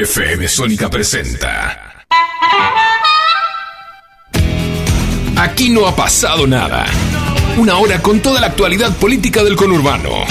FM Sónica presenta. Aquí no ha pasado nada. Una hora con toda la actualidad política del conurbano.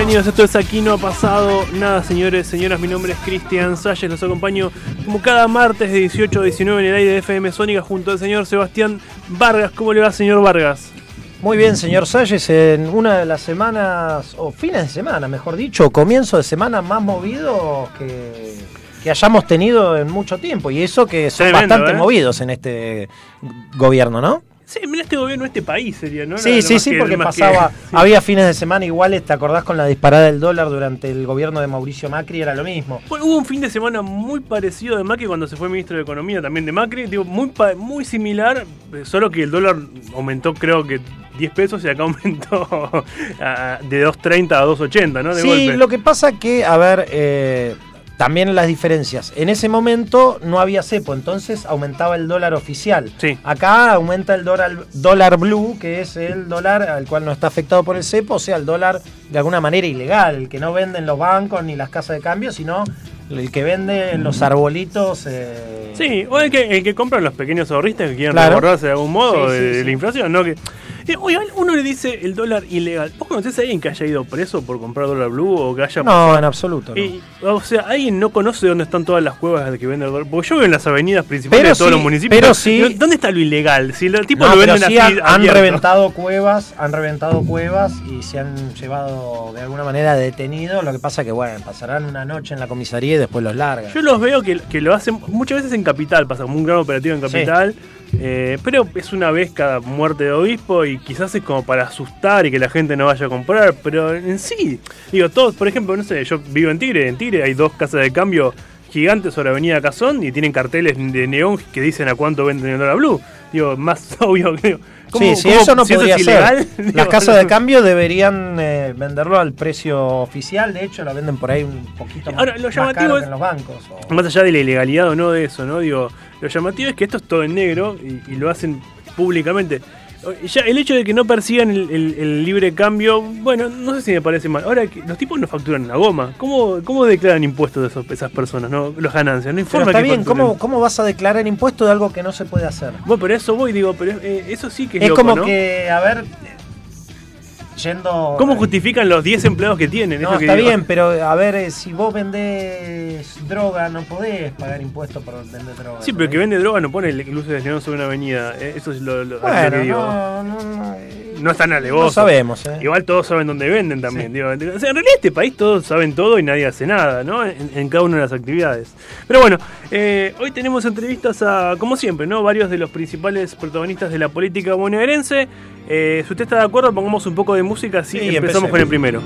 Bienvenidos, esto es Aquí no ha pasado nada, señores, señoras. Mi nombre es Cristian Salles, los acompaño como cada martes de 18 a 19 en el aire de FM Sónica junto al señor Sebastián Vargas. ¿Cómo le va, señor Vargas? Muy bien, señor Salles, en una de las semanas, o fines de semana, mejor dicho, comienzo de semana más movido que, que hayamos tenido en mucho tiempo. Y eso que son Tremendo, bastante ¿eh? movidos en este gobierno, ¿no? Sí, mira este gobierno, este país sería, ¿no? Sí, sí, sí, que- porque que- pasaba, sí. había fines de semana iguales, ¿te acordás con la disparada del dólar durante el gobierno de Mauricio Macri? Era lo mismo. Bueno, hubo un fin de semana muy parecido de Macri cuando se fue ministro de Economía también de Macri, digo, muy, muy similar, eh, solo que el dólar aumentó creo que 10 pesos y acá aumentó a- de 2.30 a 2.80, ¿no? De sí, golpe. lo que pasa que, a ver, eh, también las diferencias. En ese momento no había cepo, entonces aumentaba el dólar oficial. Sí. Acá aumenta el dólar, dólar blue, que es el dólar al cual no está afectado por el cepo, o sea, el dólar de alguna manera ilegal, el que no venden los bancos ni las casas de cambio, sino el que vende en los arbolitos. eh, Sí, o el que, el que compran los pequeños ahorristas que quieren Claro. de algún modo Sí, de, sí, de sí. la inflación, ¿no? Que, uno le dice el dólar ilegal. ¿Vos conocés a alguien que haya ido preso por comprar dólar blue o que haya No, en absoluto. no. Y, o sea, alguien no conoce dónde están todas las cuevas de que venden el dólar. Porque yo veo en las avenidas principales Pero de todos sí, los municipios. pero sí- ¿Dónde está lo ilegal? Si tipos No, lo pero venden sí así. han, reventado cuevas, han reventado cuevas y se han llevado de alguna manera detenidos. Lo que pasa que, bueno, pasarán una noche en la comisaría y después los largan. Yo los veo que, que lo hacen muchas veces en capital, pasa como un gran operativo en capital. Eh, pero es una vez cada muerte de obispo y quizás es como para asustar y que la gente no vaya a comprar. Pero en sí, digo, todos, por ejemplo, no sé, yo vivo en Tigre, en Tigre hay dos casas de cambio gigantes sobre Avenida Cazón y tienen carteles de neón que dicen a cuánto venden el dólar blue. Digo, más obvio que. sí, sí, eso no si podría es ser. ilegal, Las digo, casas de cambio deberían eh, venderlo al precio oficial. De hecho, lo venden por ahí un poquito más, Ahora, lo más llamativo caro es- que en los bancos. o- Más allá de la ilegalidad o no de eso, ¿no? Digo, lo llamativo es que esto es todo en negro y, y lo hacen públicamente. Ya el hecho de que no persigan el, el- el libre cambio, bueno, no sé si me parece mal. Ahora, los tipos no facturan la goma. ¿Cómo, cómo declaran impuestos de esos- esas personas, no? Los ganancias, no Pero informa está que bien. ¿cómo, ¿cómo vas a declarar impuesto de algo que no se puede hacer? Bueno, pero eso voy, digo, pero eh, eso sí que es, Es loco, como ¿no? que, a ver, yendo... ¿Cómo justifican los 10 empleados que tienen? No, está bien, pero a ver, eh, si vos vendés droga, no podés pagar impuestos por vender droga. Sí, pero el que vende droga no pone luces de neón sobre una avenida. eh, Eso es lo, que digo. no, no, no, eh, No es tan alevoso. No sabemos, ¿eh? Igual todos saben dónde venden también. digo. O sea, en realidad este país todos saben todo y nadie hace nada, ¿no? En, en cada una de las actividades. Pero bueno, eh, hoy tenemos entrevistas a, como siempre, ¿no? Varios de los principales protagonistas de la política bonaerense. Eh, si usted está de acuerdo, pongamos un poco de música, así Sí, empezamos empecemos. con el primero.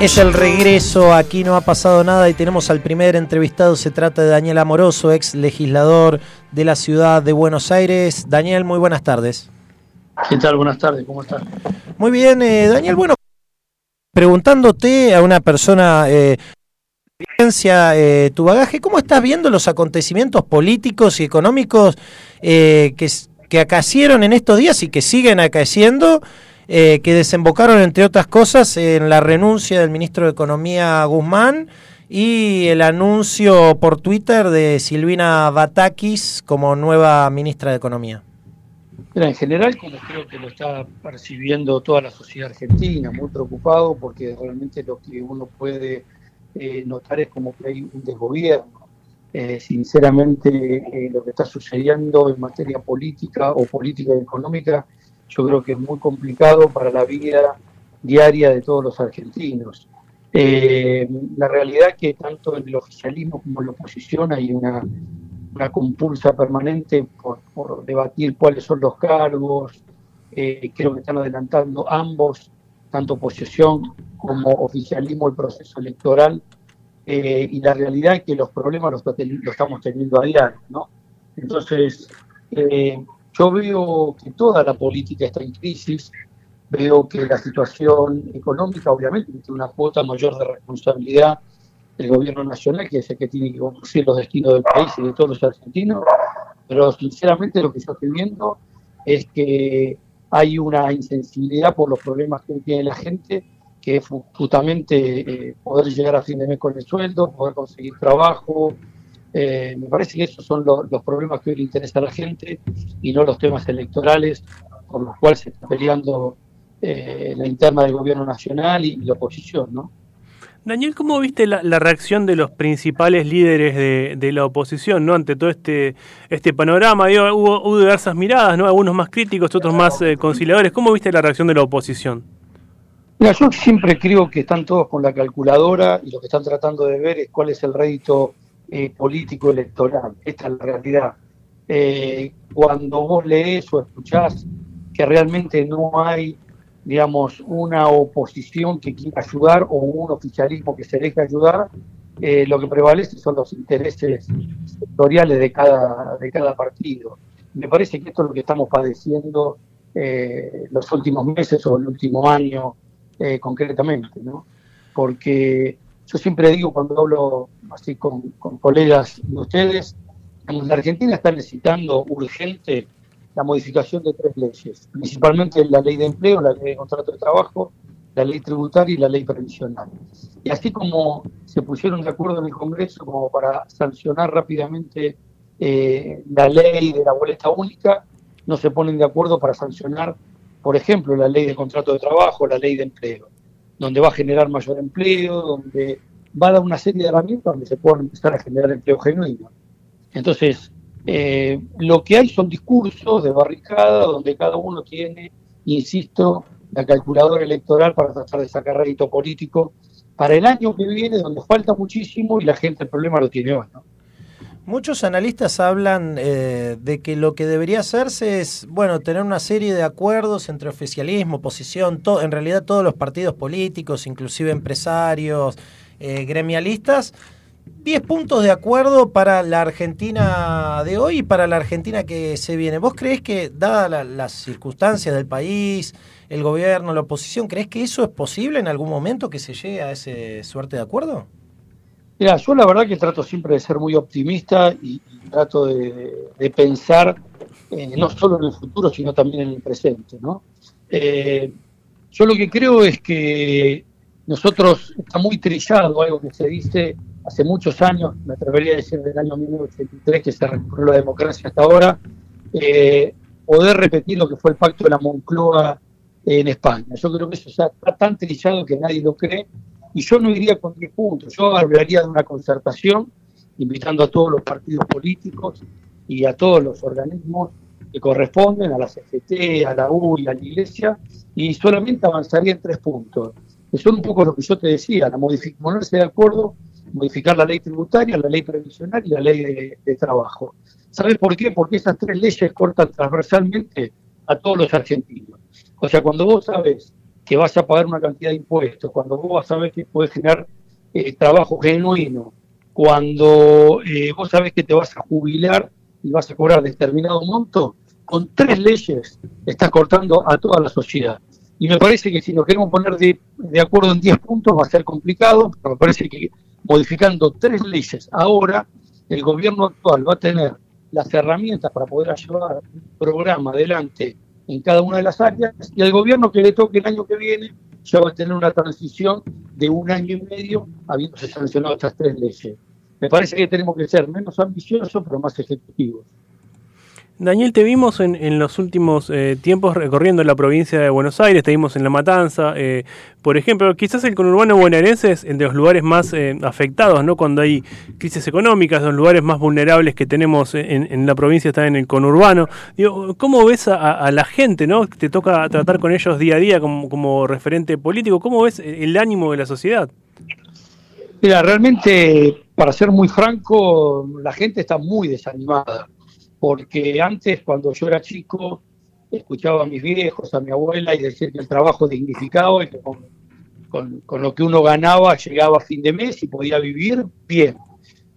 Es el regreso, aquí no ha pasado nada y tenemos al primer entrevistado, se trata de Daniel Amoroso, ex legislador de la ciudad de Buenos Aires. Daniel, muy buenas tardes. ¿Qué tal? Buenas tardes, ¿cómo estás? Muy bien, eh, Daniel, bueno, preguntándote a una persona, eh, eh, tu bagaje, ¿cómo estás viendo los acontecimientos políticos y económicos eh, que, que acaecieron en estos días y que siguen acaeciendo, eh, que desembocaron, entre otras cosas, en la renuncia del ministro de Economía Guzmán y el anuncio por Twitter de Silvina Batakis como nueva ministra de Economía? En general, como creo que lo está percibiendo toda la sociedad argentina, muy preocupado porque realmente lo que uno puede eh, notar es como que hay un desgobierno. Eh, sinceramente, lo que está sucediendo en materia política o política económica, yo creo que es muy complicado para la vida diaria de todos los argentinos. Eh, la realidad es que tanto en el oficialismo como en la oposición hay una una compulsa permanente por, por debatir cuáles son los cargos. Eh, creo que están adelantando ambos, tanto oposición como oficialismo, el proceso electoral. Eh, y la realidad es que los problemas los, estamos teniendo a diario. ¿no? Entonces, eh, yo veo que toda la política está en crisis. Veo que la situación económica, obviamente, tiene una cuota mayor de responsabilidad el gobierno nacional, que es el que tiene que conducir los destinos del país y de todos los argentinos, pero sinceramente lo que yo estoy viendo es que hay una insensibilidad por los problemas que tiene la gente, que es justamente eh, poder llegar a fin de mes con el sueldo, poder conseguir trabajo. Eh, me parece que esos son lo- los problemas que hoy le interesa a la gente y no los temas electorales por los cuales se está peleando eh, la interna del gobierno nacional y, y la oposición, ¿no? Daniel, ¿cómo viste la, la reacción de los principales líderes de, de la oposición ¿no? ante todo este, este panorama? Digo, hubo, hubo diversas miradas, ¿no? algunos más críticos, otros más eh, conciliadores. ¿Cómo viste la reacción de la oposición? Mira, yo siempre creo que están todos con la calculadora y lo que están tratando de ver es cuál es el rédito eh, político electoral. Esta es la realidad. Eh, cuando vos lees o escuchás que realmente no hay, digamos, una oposición que quiera ayudar o un oficialismo que se deje ayudar, eh, lo que prevalece son los intereses sectoriales de cada, de cada partido. Me parece que esto es lo que estamos padeciendo los últimos meses o el último año concretamente, ¿no? Porque yo siempre digo cuando hablo así con, colegas de ustedes, la Argentina está necesitando urgente la modificación de tres leyes, principalmente la ley de empleo, la ley de contrato de trabajo, la ley tributaria y la ley previsional. Y así como se pusieron de acuerdo en el Congreso como para sancionar rápidamente eh, la ley de la boleta única, no se ponen de acuerdo para sancionar, por ejemplo, la ley de contrato de trabajo, la ley de empleo, donde va a generar mayor empleo, donde va a dar una serie de herramientas donde se puedan empezar a generar empleo genuino. Entonces, eh, lo que hay son discursos de barricada donde cada uno tiene, insisto, la calculadora electoral para tratar de sacar rédito político para el año que viene, donde falta muchísimo y la gente el problema lo tiene hoy. ¿no? Muchos analistas hablan eh, de que lo que debería hacerse es, bueno, tener una serie de acuerdos entre oficialismo, oposición, en realidad todos los partidos políticos, inclusive empresarios, eh, gremialistas, 10 puntos de acuerdo para la Argentina de hoy y para la Argentina que se viene. ¿Vos creés que, dadas la- las circunstancias del país, el gobierno, la oposición, creés que eso es posible en algún momento que se llegue a ese suerte de acuerdo? Mira, yo la verdad que trato siempre de ser muy optimista y, trato de, de pensar eh, no solo en el futuro, sino también en el presente. ¿no? Eh, yo lo que creo es que nosotros está muy trillado algo que se dice hace muchos años, me atrevería a decir del año 1983 que se recuperó la democracia hasta ahora, eh, poder repetir lo que fue el pacto de la Moncloa en España. Yo creo que eso está tan trillado que nadie lo cree y yo no iría con 10 puntos, yo hablaría de una concertación, invitando a todos los partidos políticos y a todos los organismos que corresponden a la CFT, a la U y a la Iglesia, y solamente avanzaría en tres puntos. Que son un poco lo que yo te decía, la ponerse de acuerdo, modificar la ley tributaria, la ley previsional y la ley de, trabajo. ¿Sabes por qué? Porque esas tres leyes cortan transversalmente a todos los argentinos. O sea, cuando vos sabes que vas a pagar una cantidad de impuestos, cuando vos sabés que puedes generar eh, trabajo genuino, cuando eh, vos sabés que te vas a jubilar y vas a cobrar determinado monto, con tres leyes estás cortando a toda la sociedad. Y me parece que si nos queremos poner de, de acuerdo en 10 puntos va a ser complicado, pero me parece que modificando tres leyes ahora, el gobierno actual va a tener las herramientas para poder llevar un programa adelante en cada una de las áreas y el gobierno que le toque el año que viene ya va a tener una transición de un año y medio habiéndose sancionado estas tres leyes. Me parece que tenemos que ser menos ambiciosos pero más ejecutivos. Daniel, te vimos en, en los últimos eh, tiempos recorriendo la provincia de Buenos Aires, te vimos en La Matanza. eh, por ejemplo, quizás el conurbano bonaerense es entre los lugares más eh, afectados, ¿no? Cuando hay crisis económicas, los lugares más vulnerables que tenemos en, en la provincia están en el conurbano. Digo, ¿Cómo ves a, a la gente, ¿no? Te toca tratar con ellos día a día como, como referente político. ¿Cómo ves el ánimo de la sociedad? Mira, realmente, para ser muy franco, la gente está muy desanimada, porque antes, cuando yo era chico, escuchaba a mis viejos, a mi abuela, y decir que el trabajo dignificaba y que con, con- lo que uno ganaba llegaba a fin de mes y podía vivir bien.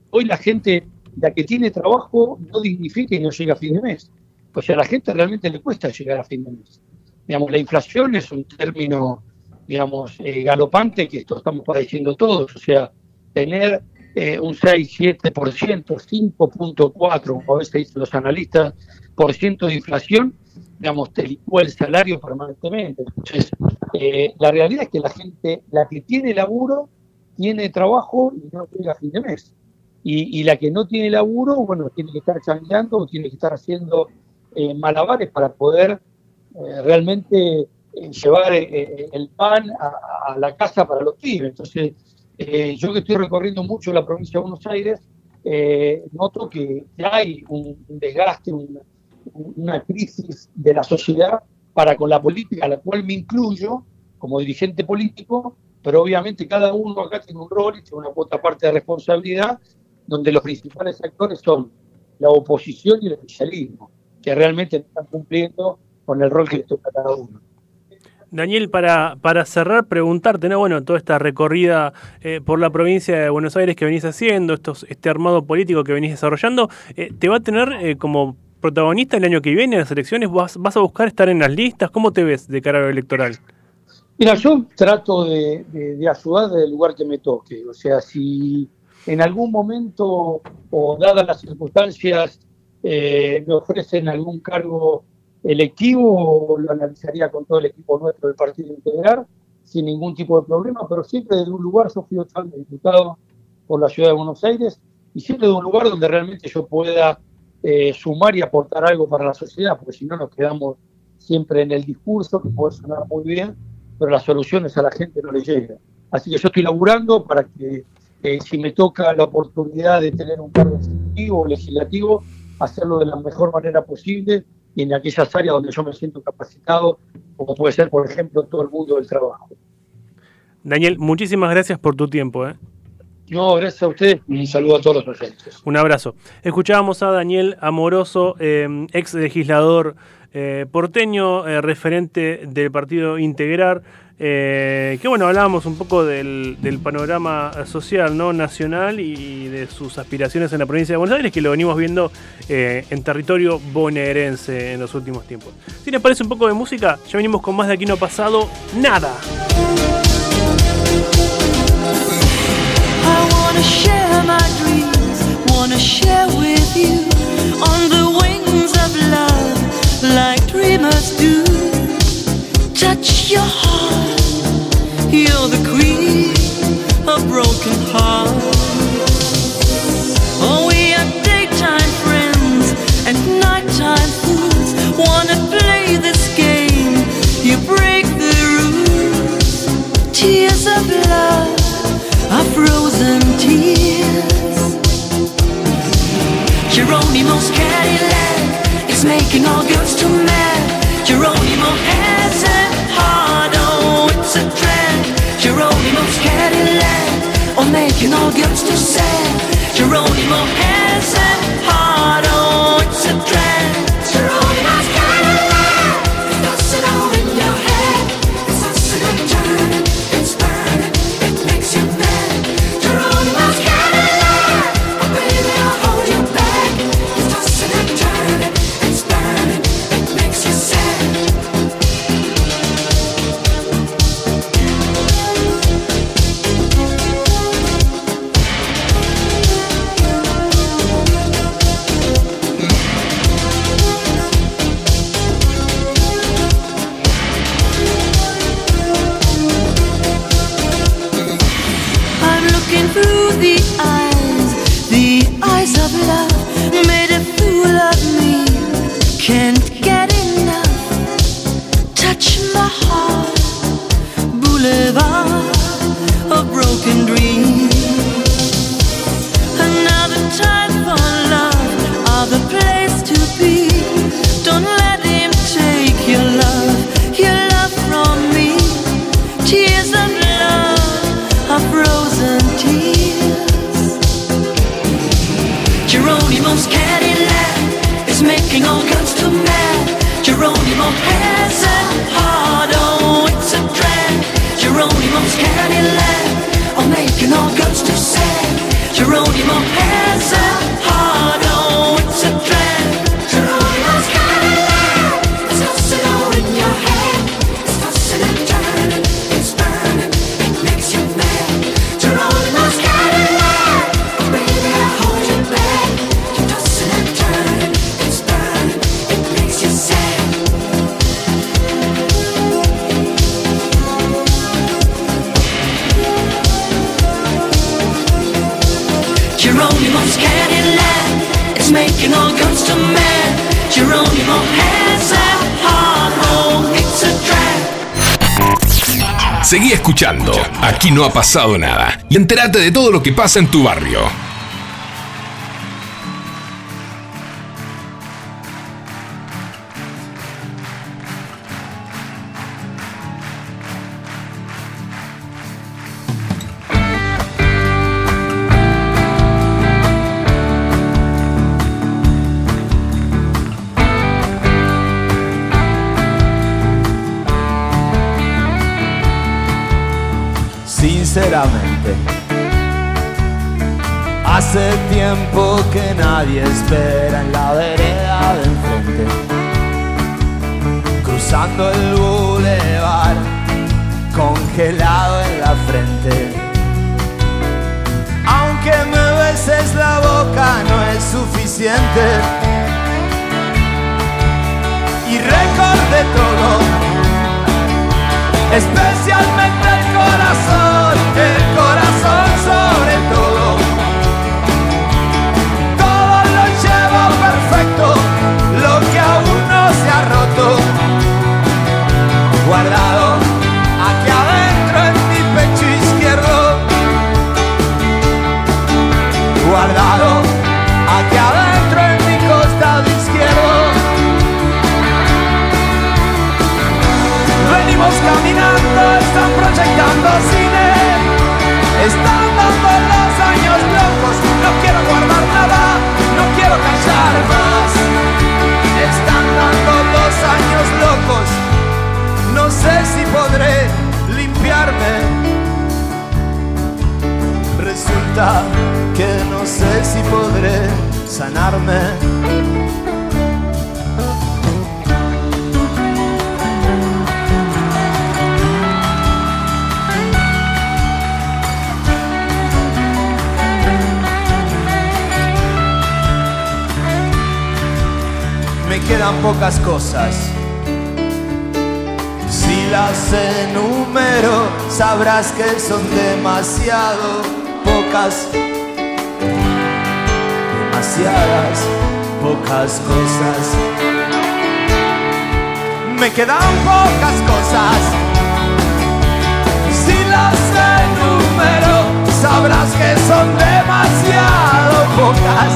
Hoy la gente, la que tiene trabajo, no dignifica y no llega a fin de mes. O sea, a la gente realmente le cuesta llegar a fin de mes. Digamos, la inflación es un término digamos, eh, galopante que esto estamos padeciendo todos. O sea, tener eh, un 6, 7%, 5.4, como a veces dicen los analistas, por ciento de inflación, digamos, te licúa el salario permanentemente. Entonces, eh, la realidad es que la gente, la que tiene laburo, tiene trabajo y no llega a fin de mes. Y, y la que no tiene laburo, bueno, tiene que estar changueando o tiene que estar haciendo eh, malabares para poder eh, realmente eh, llevar el pan a, a la casa para los pibes. Entonces, eh, yo que estoy recorriendo mucho la provincia de Buenos Aires, eh, noto que hay un, desgaste, un- una crisis de la sociedad para con la política, a la cual me incluyo como dirigente político, pero obviamente cada uno acá tiene un rol y tiene una cuota parte de responsabilidad, donde los principales actores son la oposición y el oficialismo, que realmente están cumpliendo con el rol que les toca a cada uno. Daniel, para, para cerrar, preguntarte, ¿no? Bueno, toda esta recorrida eh, por la provincia de Buenos Aires que venís haciendo, estos, este armado político que venís desarrollando, eh, ¿te va a tener eh, como protagonista el año que viene en las elecciones? ¿Vas, ¿Vas a buscar estar en las listas? ¿Cómo te ves de cara a lo electoral? Mira, yo trato de, de- de ayudar desde el lugar que me toque. O sea, si en algún momento o dadas las circunstancias eh, me ofrecen algún cargo electivo, lo analizaría con todo el equipo nuestro del Partido Integral, sin ningún tipo de problema, pero siempre desde un lugar, yo fui diputado por la ciudad de Buenos Aires, y siempre de un lugar donde realmente yo pueda eh, sumar y aportar algo para la sociedad, porque si no nos quedamos siempre en el discurso, que puede sonar muy bien, pero las soluciones a la gente no le llegan. Así que yo estoy laburando para que eh, si me toca la oportunidad de tener un cargo ejecutivo o legislativo, hacerlo de la mejor manera posible y en aquellas áreas donde yo me siento capacitado, como puede ser, por ejemplo, todo el mundo del trabajo. Daniel, muchísimas gracias por tu tiempo. ¿eh? No, gracias a ustedes y un saludo a todos los presentes. Un abrazo. Escuchábamos a Daniel Amoroso, eh, ex legislador eh, porteño, eh, referente del partido Integrar, eh, que bueno, hablábamos un poco del, panorama social no nacional y de sus aspiraciones en la provincia de Buenos Aires, que lo venimos viendo eh, en territorio bonaerense en los últimos tiempos. Si les parece un poco de música, ya venimos con más de aquí no ha pasado nada. touch your heart. You're the queen of broken hearts. Oh, we are daytime friends and nighttime fools. Wanna play this game? You break the rules. Tears of love are frozen tears. Geronimo's Cadillac is making all girls too mad. Geronimo. gets to say. Seguí escuchando. Aquí no ha pasado nada. Y entérate de todo lo que pasa en tu barrio. tiempo que nadie espera en la vereda de enfrente. Cruzando el bulevar, congelado en la frente. Aunque me beses la boca, no es suficiente. Y recordé todo, especialmente el corazón. demasiado pocas, demasiadas pocas cosas. Me quedan pocas cosas. Si las enumero, sabrás que son demasiado pocas.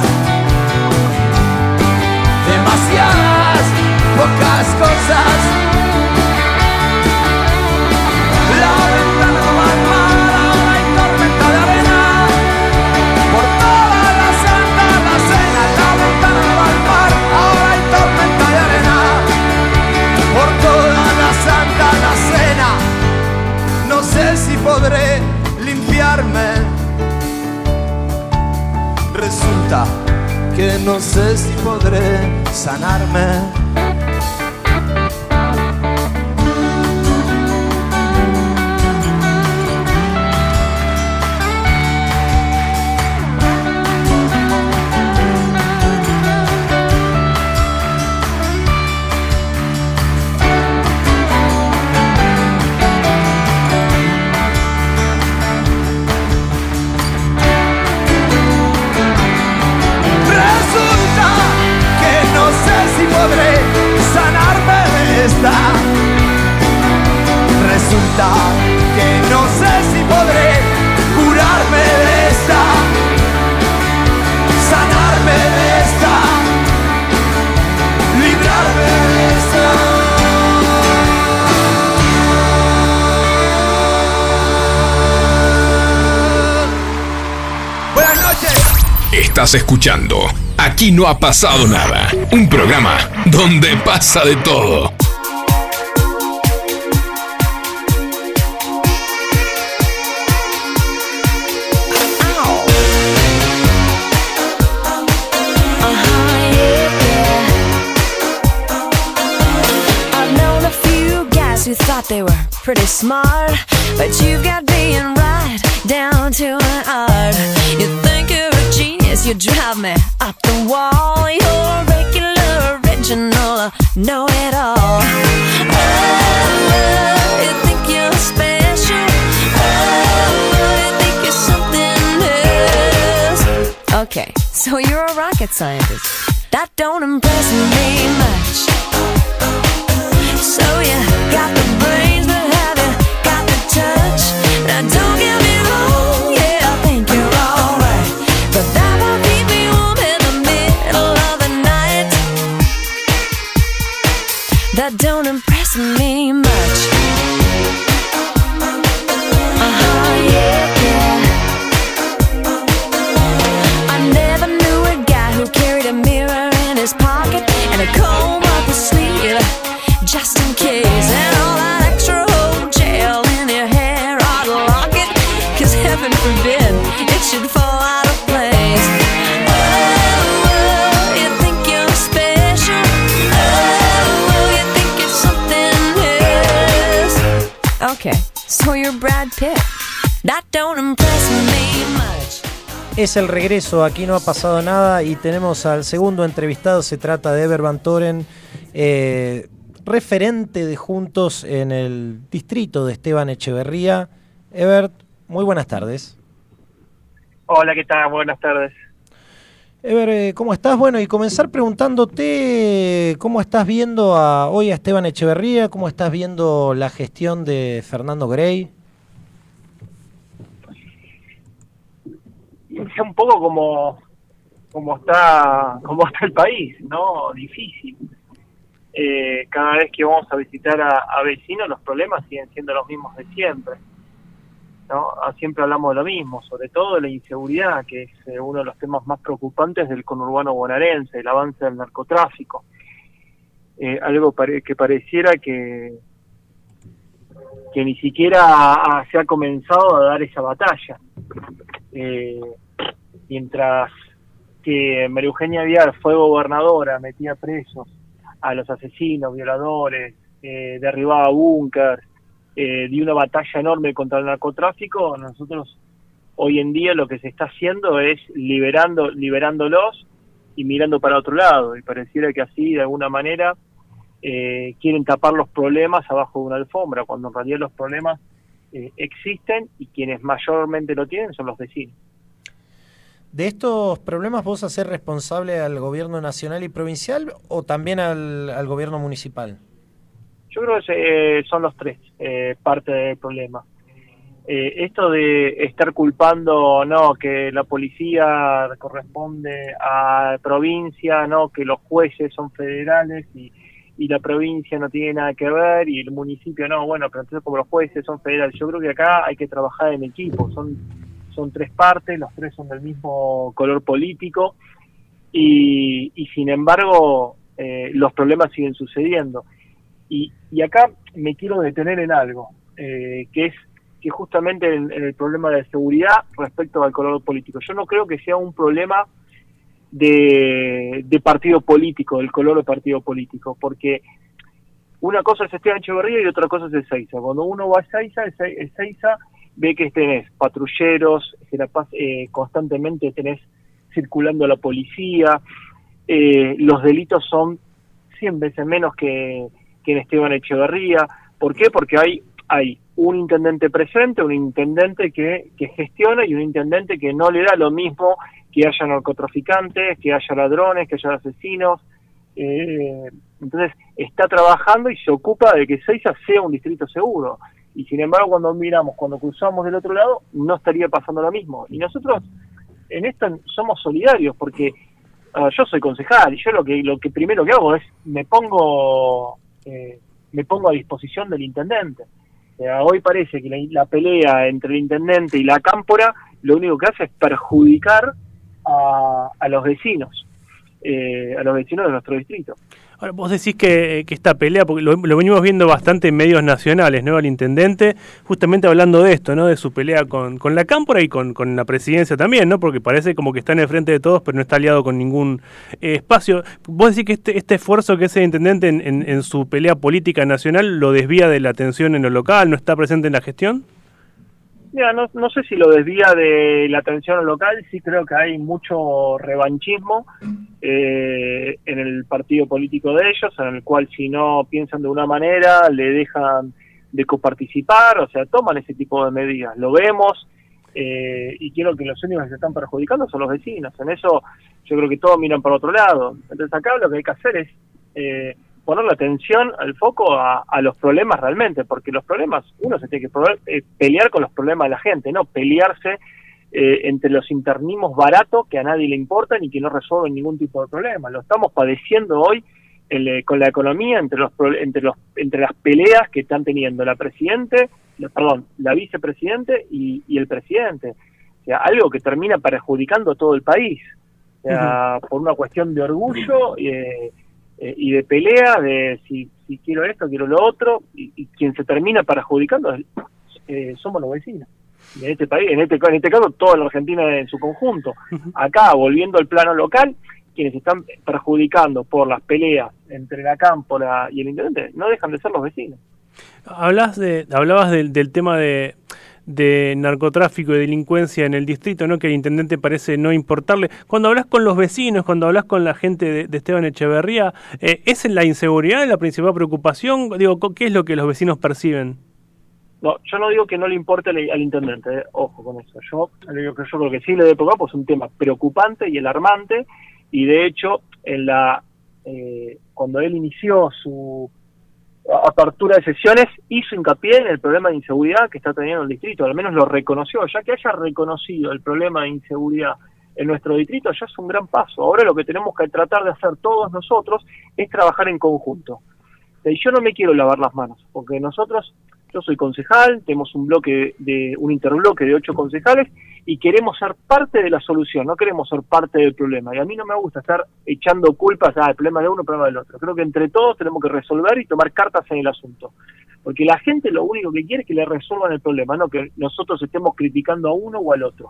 Demasiadas pocas cosas. Estás escuchando Aquí no ha pasado nada. Un programa donde pasa de todo. Pretty smart, but you drive me up the wall. You're regular, original, know it all. Oh, you think you're special? Oh? Okay, so you're a rocket scientist. That don't impress me much. down and Es el regreso, aquí no ha pasado nada y tenemos al segundo entrevistado, se trata de Eber Van Toren, eh, referente de Juntos en el distrito de Esteban Echeverría. Ebert, muy buenas tardes. Hola, ¿qué tal? Buenas tardes. Eber, eh, ¿cómo estás? Bueno, y comenzar preguntándote cómo estás viendo a, hoy a Esteban Echeverría, cómo estás viendo la gestión de Fernando Grey. Es un poco como, como está como está el país, ¿no? Difícil. Eh, cada vez que vamos a visitar a, vecinos, los problemas siguen siendo los mismos de siempre. ¿no? Ah, Siempre hablamos de lo mismo, sobre todo de la inseguridad, que es eh, uno de los temas más preocupantes del conurbano bonaerense, el avance del narcotráfico. Eh, algo pare- que pareciera que, que ni siquiera se ha comenzado a dar esa batalla. Eh, mientras que María Eugenia fue gobernadora, metía presos a los asesinos, violadores, eh, derribaba búnker, eh, dio una batalla enorme contra el narcotráfico, nosotros hoy en día lo que se está haciendo es liberando, liberándolos y mirando para otro lado, y pareciera que así de alguna manera eh, quieren tapar los problemas abajo de una alfombra, cuando en realidad los problemas eh, existen y quienes mayormente lo tienen son los vecinos. ¿De estos problemas vos hacer responsable al gobierno nacional y provincial o también al, al gobierno municipal? Yo creo que eh, son los tres eh, parte del problema. Eh, esto de estar culpando, no, que la policía corresponde a provincia, no, que los jueces son federales y, y la provincia no tiene nada que ver y el municipio no, bueno, pero entonces como los jueces son federales, yo creo que acá hay que trabajar en equipo, son, son tres partes, los tres son del mismo color político y, y sin embargo eh, los problemas siguen sucediendo. Y, y acá me quiero detener en algo, eh, que es que justamente en, el problema de seguridad respecto al color político. Yo no creo que sea un problema de, de partido político, del color de partido político, porque una cosa es Esteban Echeverría y otra cosa es Ezeiza. Cuando uno va a Ezeiza, Eze- Ezeiza ve que tenés patrulleros, eh, constantemente tenés circulando la policía, eh, los delitos son 100 veces menos que, que en Esteban Echeverría. ¿Por qué? Porque hay, hay un intendente presente, un intendente que, que gestiona y un intendente que no le da lo mismo que haya narcotraficantes, que haya ladrones, que haya asesinos. Eh, entonces está trabajando y se ocupa de que Seiza sea un distrito seguro. Y sin embargo, cuando miramos, cuando cruzamos del otro lado, no estaría pasando lo mismo. Y nosotros en esto somos solidarios porque yo soy concejal y yo lo que lo que primero que hago es me pongo eh, me pongo a disposición del intendente. Hoy parece que la, la pelea entre el intendente y la cámpora lo único que hace es perjudicar a, a los vecinos, eh, a los vecinos de nuestro distrito. Ahora, vos decís que, que esta pelea, porque lo, lo venimos viendo bastante en medios nacionales, ¿no? Al intendente, justamente hablando de esto, ¿no? De su pelea con, con la cámpora y con, con la presidencia también, ¿no? Porque parece como que está en el frente de todos, pero no está aliado con ningún eh, espacio. ¿Vos decís que este, este esfuerzo que hace el intendente en, en, en su pelea política nacional lo desvía de la atención en lo local, no está presente en la gestión? Mira, no, no sé si lo desvía de la atención local, sí creo que hay mucho revanchismo eh, en el partido político de ellos, en el cual si no piensan de una manera, le dejan de coparticipar, o sea, toman ese tipo de medidas. Lo vemos eh, y quiero que los únicos que se están perjudicando son los vecinos. En eso yo creo que todos miran para otro lado. Entonces acá lo que hay que hacer es eh, poner la atención, al foco a, a los problemas realmente, porque los problemas, uno se tiene que probar- eh, pelear con los problemas de la gente, no pelearse eh, entre los internismos baratos que a nadie le importan y que no resuelven ningún tipo de problema. Lo estamos padeciendo hoy el, eh, con la economía entre los entre los entre las peleas que están teniendo la presidente, la- perdón, la vicepresidente y, y el presidente. O sea, algo que termina perjudicando a todo el país. O sea, por una cuestión de orgullo eh, eh, y de pelea, de si, si quiero esto, quiero lo otro, y, y quien se termina perjudicando es- eh, somos los vecinos. Y en este país, en este, en este caso, toda la Argentina en su conjunto. Acá, volviendo al plano local, quienes están perjudicando por las peleas entre la cámpora y el intendente no dejan de ser los vecinos. Hablas de, hablabas del, del tema de, de narcotráfico y delincuencia en el distrito, ¿no? Que el intendente parece no importarle. Cuando hablas con los vecinos, cuando hablas con la gente de, Esteban Echeverría, eh, ¿es la inseguridad la principal preocupación? Digo, ¿qué es lo que los vecinos perciben? No, yo no digo que no le importe al, intendente, eh, ojo con eso. Yo creo que sí le debe preocupar, pues es un tema preocupante y alarmante. Y de hecho, en la eh, cuando él inició su apertura de sesiones, hizo hincapié en el problema de inseguridad que está teniendo el distrito, al menos lo reconoció, ya que haya reconocido el problema de inseguridad en nuestro distrito, ya es un gran paso. Ahora lo que tenemos que tratar de hacer todos nosotros es trabajar en conjunto. Y yo no me quiero lavar las manos, porque nosotros, yo soy concejal, tenemos un bloque de un interbloque de ocho concejales y queremos ser parte de la solución, no queremos ser parte del problema. Y a mí no me gusta estar echando culpas al problema de uno, el problema del otro. Creo que entre todos tenemos que resolver y tomar cartas en el asunto. Porque la gente lo único que quiere es que le resuelvan el problema, no que nosotros estemos criticando a uno o al otro.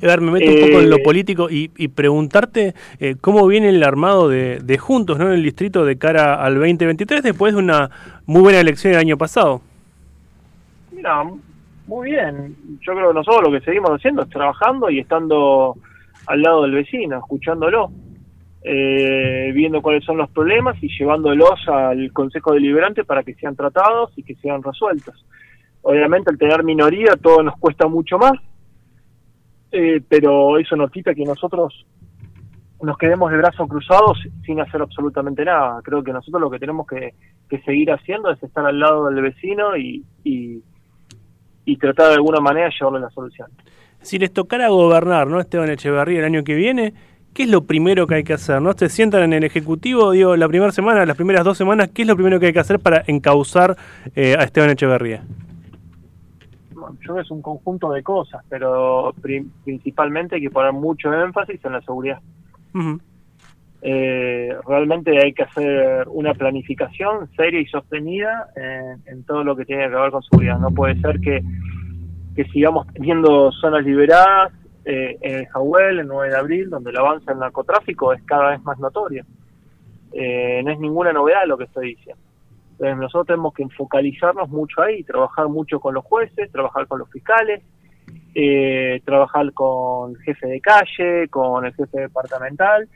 Evar, me meto un poco en lo Eh, político y, y preguntarte eh, cómo viene el armado de, de Juntos ¿no? en el distrito de cara al 2023 después de una muy buena elección el año pasado. Mira, muy bien. Yo creo que nosotros lo que seguimos haciendo es trabajando y estando al lado del vecino, escuchándolo, eh, viendo cuáles son los problemas y llevándolos al Consejo Deliberante para que sean tratados y que sean resueltos. Obviamente, al tener minoría, todo nos cuesta mucho más, eh, pero eso no quita que nosotros nos quedemos de brazos cruzados sin hacer absolutamente nada. Creo que nosotros lo que tenemos que, que seguir haciendo es estar al lado del vecino y, y, y tratar de alguna manera de llevarle la solución. Si les tocara gobernar, ¿no? Esteban Echeverría el año que viene, ¿qué es lo primero que hay que hacer? ¿No? Se sientan en el Ejecutivo, digo, la primera semana, las primeras dos semanas, ¿qué es lo primero que hay que hacer para encauzar eh, a Esteban Echeverría? Bueno, yo creo que es un conjunto de cosas, pero pri- principalmente hay que poner mucho énfasis en la seguridad. Ujú. Eh, realmente hay que hacer una planificación seria y sostenida en, todo lo que tiene que ver con seguridad. No puede ser que, que sigamos teniendo zonas liberadas eh, en el Jahuel, el 9 de abril, donde el avance del narcotráfico es cada vez más notorio. Eh, no es ninguna novedad lo que estoy diciendo. Entonces nosotros tenemos que focalizarnos mucho ahí, trabajar mucho con los jueces, trabajar con los fiscales, eh, trabajar con el jefe de calle, con el jefe departamental,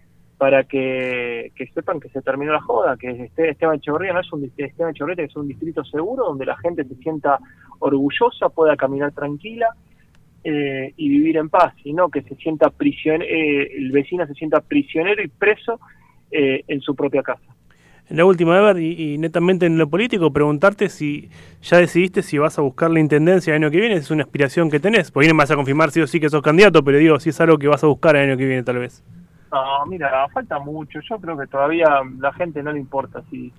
para que, que sepan que se terminó la joda, que este, Esteban Echeverría no es un Esteban Echeverría es un distrito seguro donde la gente se sienta orgullosa, pueda caminar tranquila eh, y vivir en paz, y no que se sienta prisionero, el vecino se sienta prisionero y preso eh, en su propia casa. La última, Ever, y, y netamente en lo político, preguntarte si ya decidiste si vas a buscar la intendencia el año que viene, es una aspiración que tenés. Porque me vas a confirmar sí o sí que sos candidato, pero digo, si es algo que vas a buscar el año que viene, tal vez. No, mira, falta mucho. Yo creo que todavía la gente no le importa si,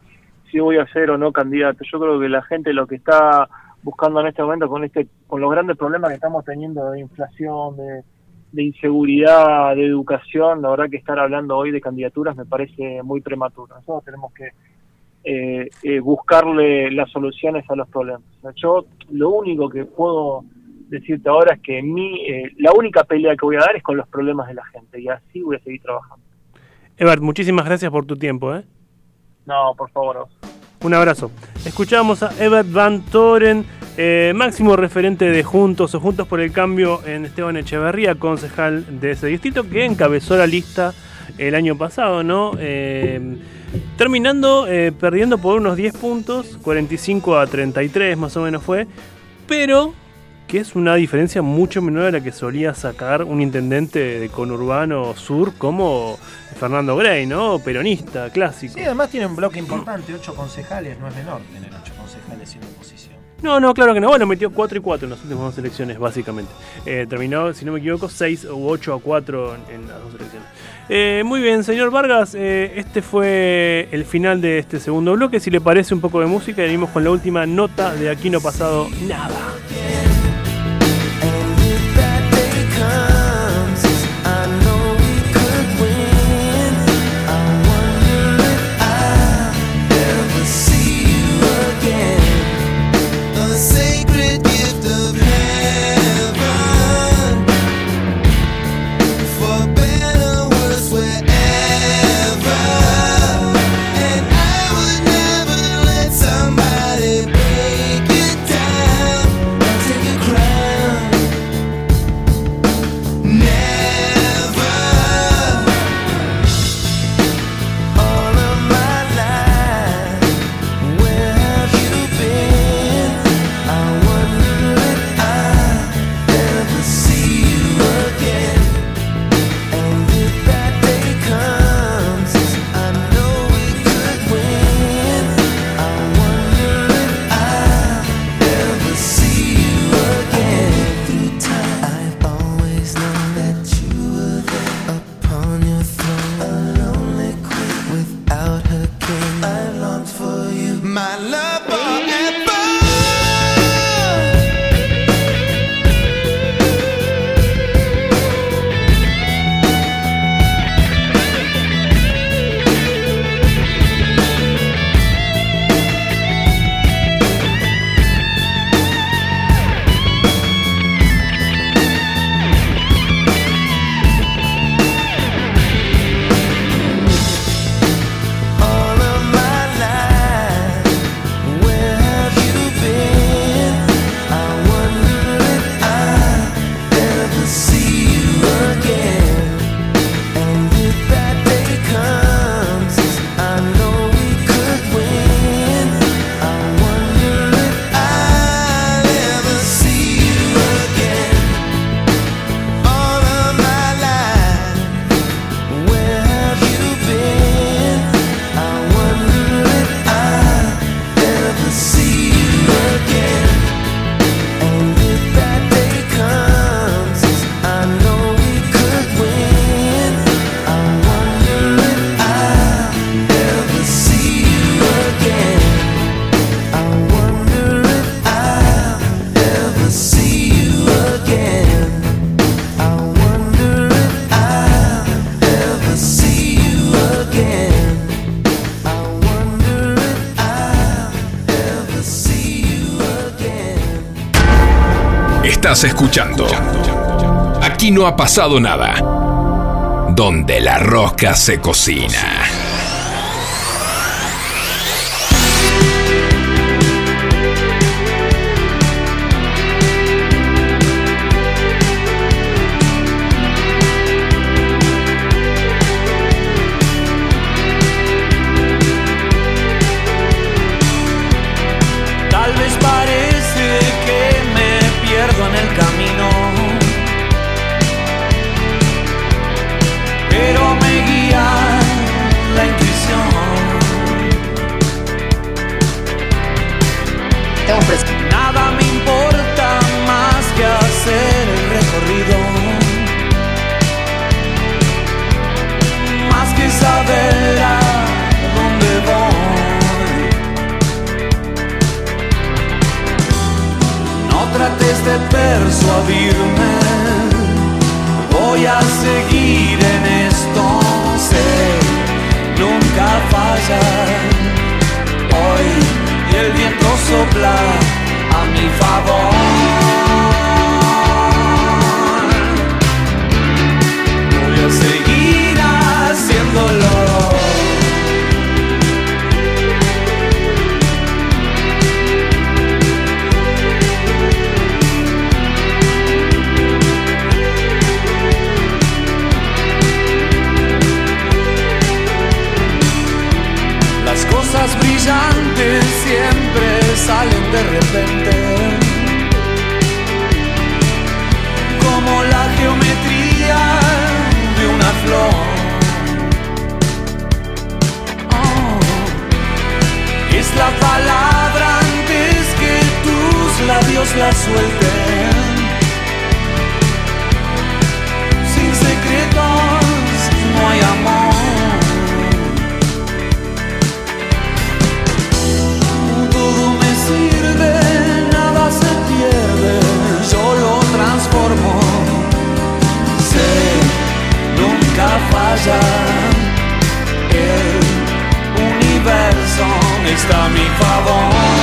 si voy a ser o no candidato. Yo creo que la gente lo que está buscando en este momento con este con los grandes problemas que estamos teniendo de inflación, de, de inseguridad, de educación, la verdad que estar hablando hoy de candidaturas me parece muy prematuro. Nosotros tenemos que eh, eh, buscarle las soluciones a los problemas. Yo lo único que puedo decirte ahora es que mi, eh, la única pelea que voy a dar es con los problemas de la gente y así voy a seguir trabajando. Ebert, muchísimas gracias por tu tiempo. ¿eh? No, por favor. Un abrazo. Escuchamos a Ebert Van Toren, eh, máximo referente de Juntos o Juntos por el Cambio en Esteban Echeverría, concejal de ese distrito, que encabezó la lista el año pasado, ¿no? Eh, terminando eh, perdiendo por unos 10 puntos, 45 a 33 más o menos fue, pero que es una diferencia mucho menor a la que solía sacar un intendente de conurbano sur como Fernando Grey, ¿no? Peronista, clásico. Sí, además tiene un bloque importante, ocho concejales, no es menor tener ocho concejales siendo oposición. No, no, claro que no. Bueno, metió 4 y 4 en las últimas dos elecciones, básicamente. Eh, terminó, si no me equivoco, 6 u 8 a 4 en, en las dos elecciones. Eh, muy bien, señor Vargas. eh, este fue el final de este segundo bloque. Si le parece un poco de música, venimos con la última nota de Aquí no ha pasado nada. Aquí no ha pasado nada. Donde la rosca se cocina. La suelten. Sin secretos no hay amor. Todo me sirve, nada se pierde, yo lo transformo. Sé, nunca falla. El universo está a mi favor.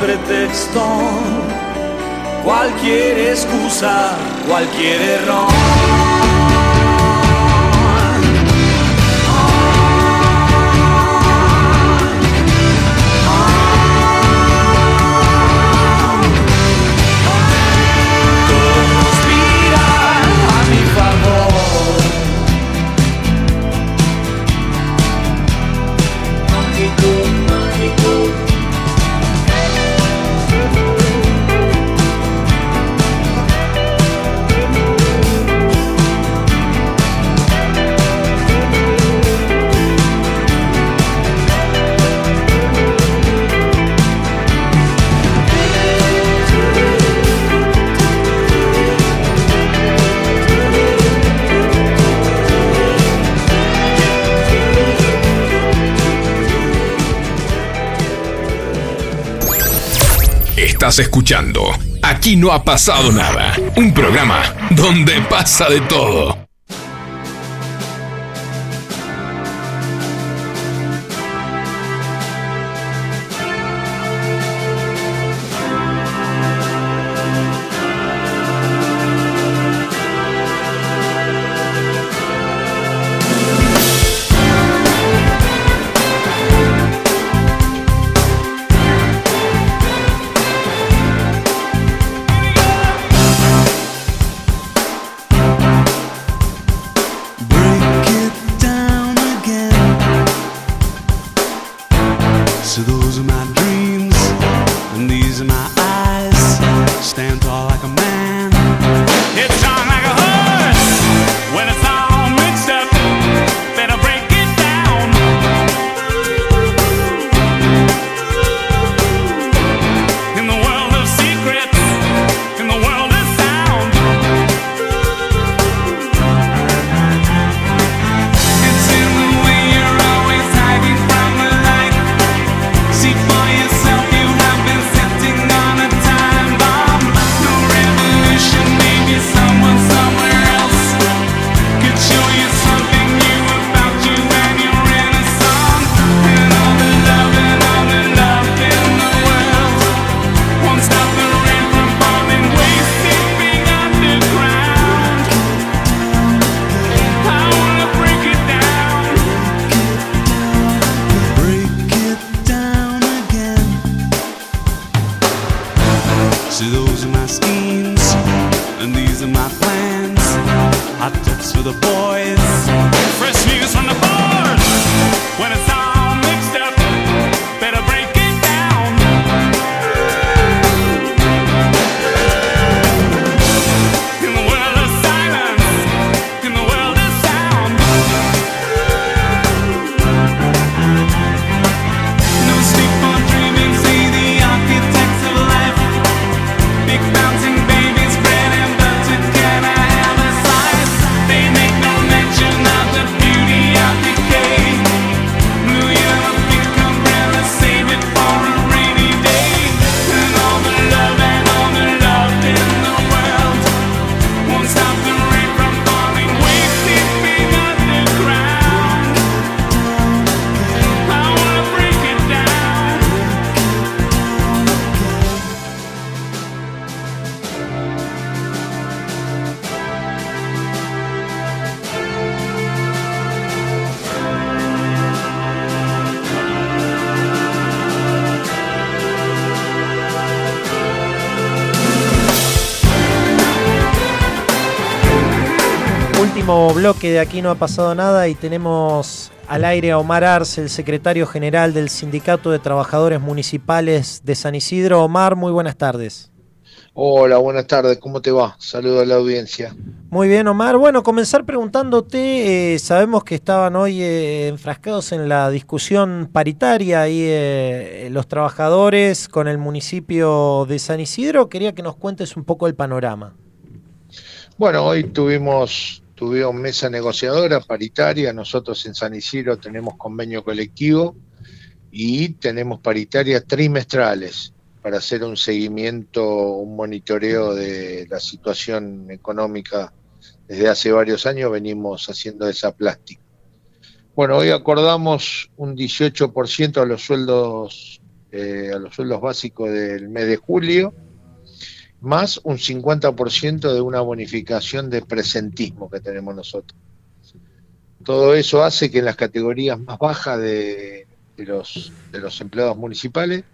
Pretexto, cualquier excusa, cualquier error. Estás escuchando. Aquí no ha pasado nada. Un programa donde pasa de todo. Último bloque de Aquí no ha pasado nada y tenemos al aire a Omar Arce, el secretario general del Sindicato de Trabajadores Municipales de San Isidro. Omar, muy buenas tardes. Hola, buenas tardes, ¿cómo te va? Saludo a la audiencia. Muy bien, Omar. Bueno, comenzar preguntándote, eh, sabemos que estaban hoy eh, enfrascados en la discusión paritaria y eh, los trabajadores con el municipio de San Isidro. Quería que nos cuentes un poco el panorama. Bueno, hoy tuvimos, tuvimos mesa negociadora paritaria, nosotros en San Isidro tenemos convenio colectivo y tenemos paritarias trimestrales para hacer un seguimiento, un monitoreo de la situación económica. Desde hace varios años venimos haciendo esa plástica. Bueno, hoy acordamos un 18% a los sueldos eh, a los sueldos básicos del mes de julio, más un 50% de una bonificación de presentismo que tenemos nosotros. Todo eso hace que en las categorías más bajas de, de los, de los empleados municipales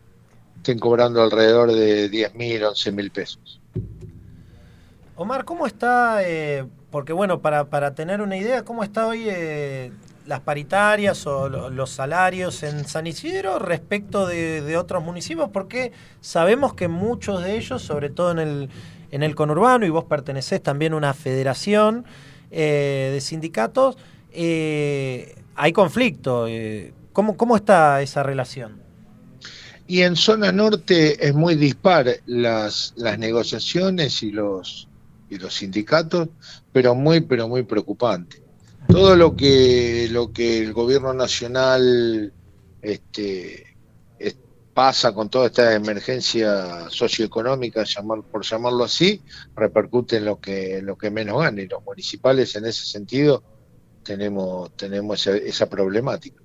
estén cobrando alrededor de 10 mil, 11 mil pesos. Omar, ¿cómo está? eh, porque bueno, para, para tener una idea, ¿cómo está hoy eh, las paritarias o lo- los salarios en San Isidro respecto de, de otros municipios? Porque sabemos que muchos de ellos, sobre todo en el, en el conurbano, y vos pertenecés también a una federación eh, de sindicatos, eh, hay conflicto. eh, ¿cómo, ¿Cómo está esa relación? Y en zona norte es muy dispar las, las negociaciones y los, y los sindicatos, pero muy, pero muy preocupante. Todo lo que, lo que el gobierno nacional este, es- pasa con toda esta emergencia socioeconómica, llamar, por llamarlo así, repercute en lo que, lo que menos gana. Y los municipales en ese sentido tenemos, tenemos esa, esa problemática.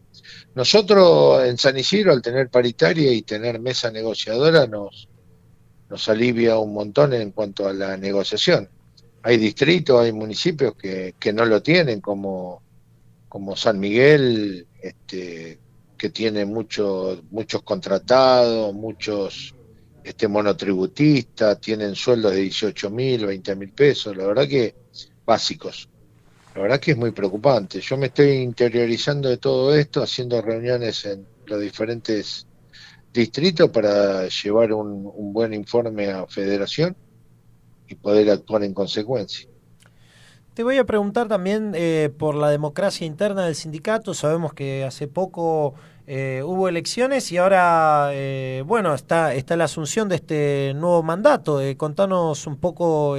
Nosotros en San Isidro, al tener paritaria y tener mesa negociadora, nos, nos alivia un montón en cuanto a la negociación. Hay distritos, hay municipios que, que no lo tienen, como, como San Miguel, este, que tiene muchos muchos contratados, muchos este, monotributistas, tienen sueldos de 18 mil, 20 mil pesos, la verdad que básicos. La verdad que es muy preocupante. Yo me estoy interiorizando de todo esto, haciendo reuniones en los diferentes distrito para llevar un, un buen informe a Federación y poder actuar en consecuencia. Te voy a preguntar también eh, por la democracia interna del sindicato. Sabemos que hace poco eh, hubo elecciones y ahora, eh, bueno, está, está la asunción de este nuevo mandato. Contanos un poco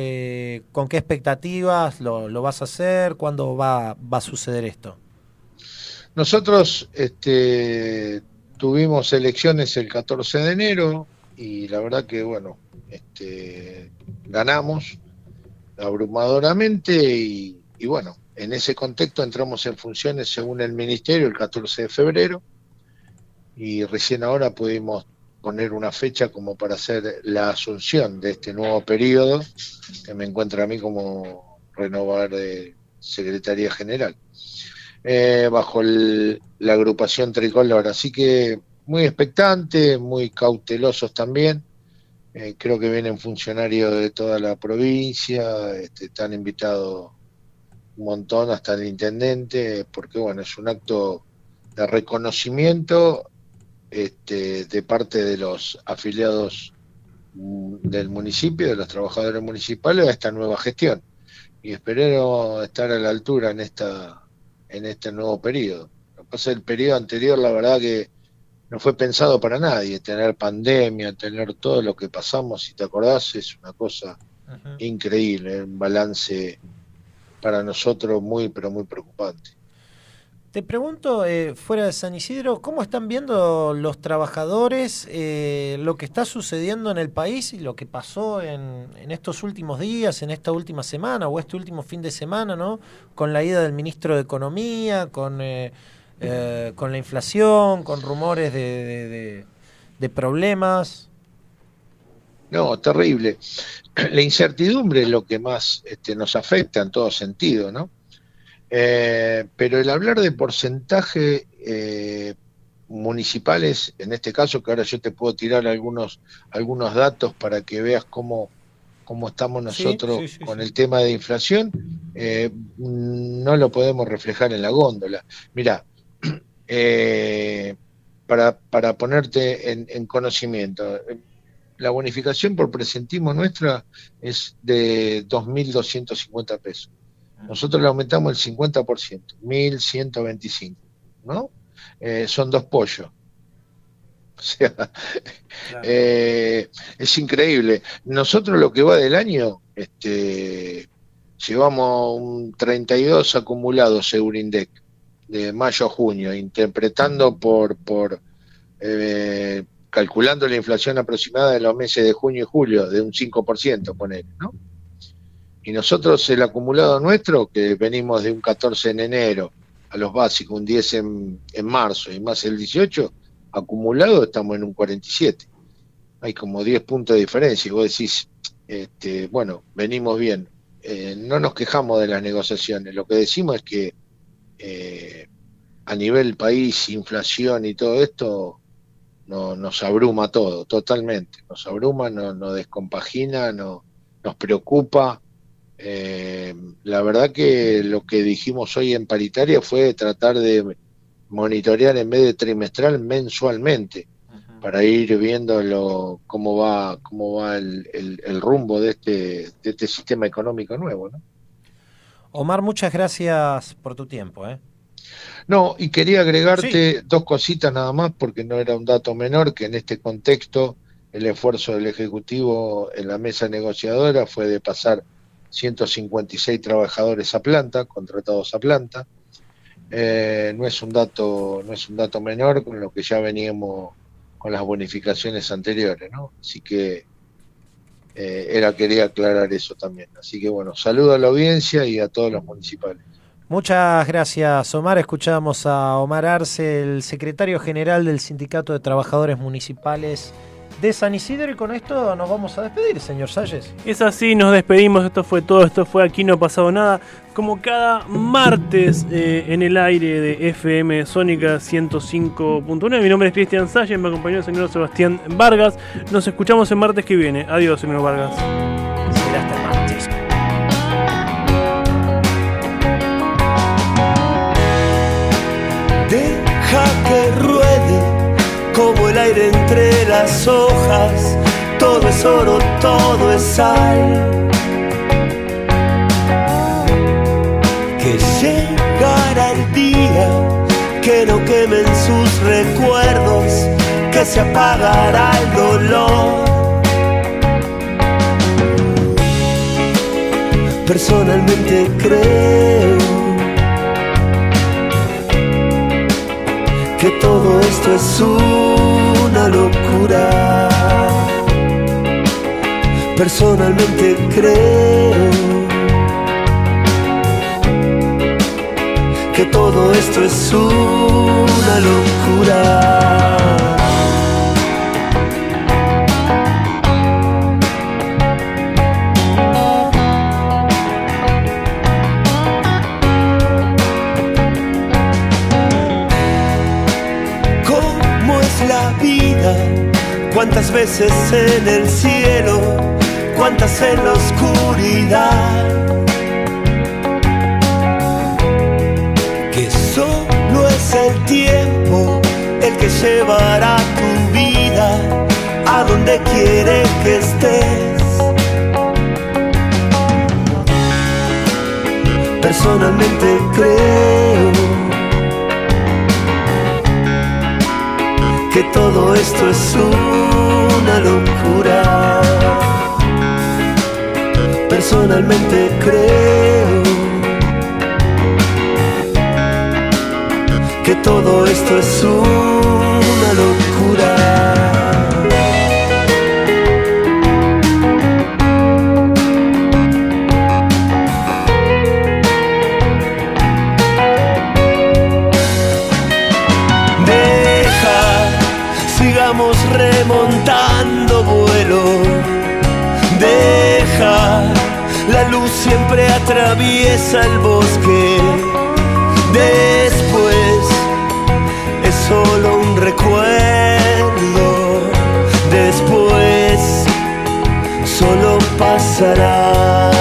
con qué expectativas lo, lo vas a hacer, cuándo va, va a suceder esto. Nosotros este, tuvimos elecciones el 14 de enero y la verdad que, bueno, este, ganamos abrumadoramente y, bueno, en ese contexto entramos en funciones según el Ministerio el 14 de febrero y recién ahora pudimos poner una fecha como para hacer la asunción de este nuevo periodo que me encuentra a mí como renovar de Secretaría General eh, bajo el- la agrupación tricolor. Así que muy expectante, muy cautelosos también. Eh, creo que vienen funcionarios de toda la provincia, este, están invitados un montón, hasta el intendente, porque bueno, es un acto de reconocimiento este, de parte de los afiliados mm, del municipio, de los trabajadores municipales, a esta nueva gestión. Y espero estar a la altura en esta en este nuevo periodo. Lo que pasa el periodo anterior, la verdad que no fue pensado para nadie, tener pandemia, tener todo lo que pasamos, si te acordás, es una cosa increíble, un balance para nosotros muy, pero muy preocupante. Te pregunto, eh, fuera de San Isidro, ¿cómo están viendo los trabajadores eh, lo que está sucediendo en el país y lo que pasó en, en estos últimos días, en esta última semana o este último fin de semana, ¿no? Con la ida del ministro de Economía, con, eh, eh, con la inflación, con rumores de, de- de- de problemas. No, terrible. La incertidumbre es lo que más este, nos afecta en todo sentido, ¿no? Eh, pero el hablar de porcentaje eh, municipales, en este caso, que ahora yo te puedo tirar algunos, algunos datos para que veas cómo, cómo estamos Sí, nosotros sí, sí, con sí. el tema de inflación, eh, no lo podemos reflejar en la góndola. Mira, eh, para, para ponerte en, en conocimiento, la bonificación por presentismo nuestra es de 2.250 pesos. Nosotros le aumentamos el 50%, 1.125, ¿no? Eh, son dos pollos. O sea, eh, es increíble. Nosotros lo que va del año, este, llevamos un 32 acumulados Eurindec de mayo a junio, interpretando por, por eh, calculando la inflación aproximada de los meses de junio y julio, de un 5%, ponele, ¿no? Y nosotros el acumulado nuestro, que venimos de un 14 en enero a los básicos, un 10 en, en marzo y más el 18, acumulado estamos en un 47. Hay como 10 puntos de diferencia. Y vos decís, este, bueno, venimos bien. Eh, no nos quejamos de las negociaciones. Lo que decimos es que eh, a nivel país, inflación y todo esto, no, nos abruma todo, totalmente. Nos abruma, no- nos descompagina, no, nos preocupa. Eh, la verdad que lo que dijimos hoy en paritaria fue tratar de monitorear en vez de trimestral, mensualmente, para ir viendo lo, cómo va, cómo va el, el- el rumbo de este, de este sistema económico nuevo. ¿no? Omar, muchas gracias por tu tiempo. ¿eh? No, y quería agregarte dos cositas nada más, porque no era un dato menor, que en este contexto el esfuerzo del Ejecutivo en la mesa negociadora fue de pasar 156 trabajadores a planta, contratados a planta. Eh, no es un dato, no es un dato menor con lo que ya veníamos con las bonificaciones anteriores, ¿no? Así que eh, era quería aclarar eso también. Así que bueno, saludo a la audiencia y a todos los municipales. Muchas gracias, Omar. Escuchamos a Omar Arce, el secretario general del Sindicato de Trabajadores Municipales de San Isidro. Y con esto nos vamos a despedir, señor Salles. Es así, nos despedimos. Esto fue todo. Esto fue Aquí No ha pasado nada. Como cada martes eh, en el aire de FM Sónica 105.9. Mi nombre es Cristian Salles. Me acompañó el señor Sebastián Vargas. Nos escuchamos el martes que viene. Adiós, señor Vargas. Será hasta el martes. Deja que ruede el aire entre las hojas, todo es oro, todo es sal. Que llegará el día que no quemen sus recuerdos, que se apagará el dolor. Personalmente creo que todo esto es una locura. Personalmente creo que todo esto es una locura. ¿Cuántas veces en el cielo? ¿Cuántas en la oscuridad? Que solo es el tiempo el que llevará tu vida a donde quiere que estés. Personalmente creo que todo esto es una locura. Personalmente creo que todo esto es una sigamos remontando vuelo. Deja, la luz siempre atraviesa el bosque. Después es solo un recuerdo. Después solo pasará.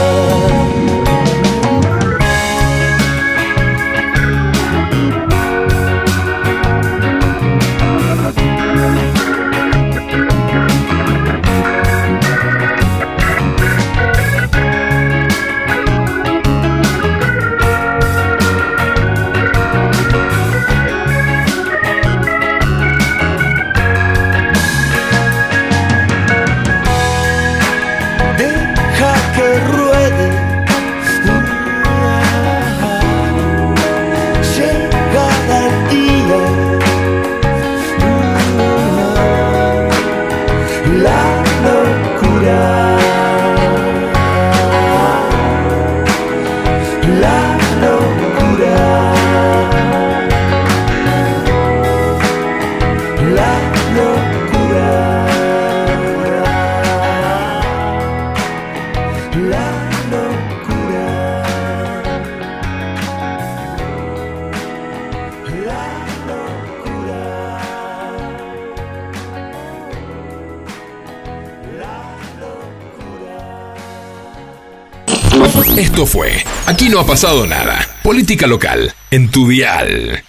Fue Aquí no ha pasado nada. Política local en tu dial.